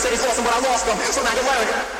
said he's awesome, but I lost him, so now you learn.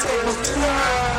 Take me fly.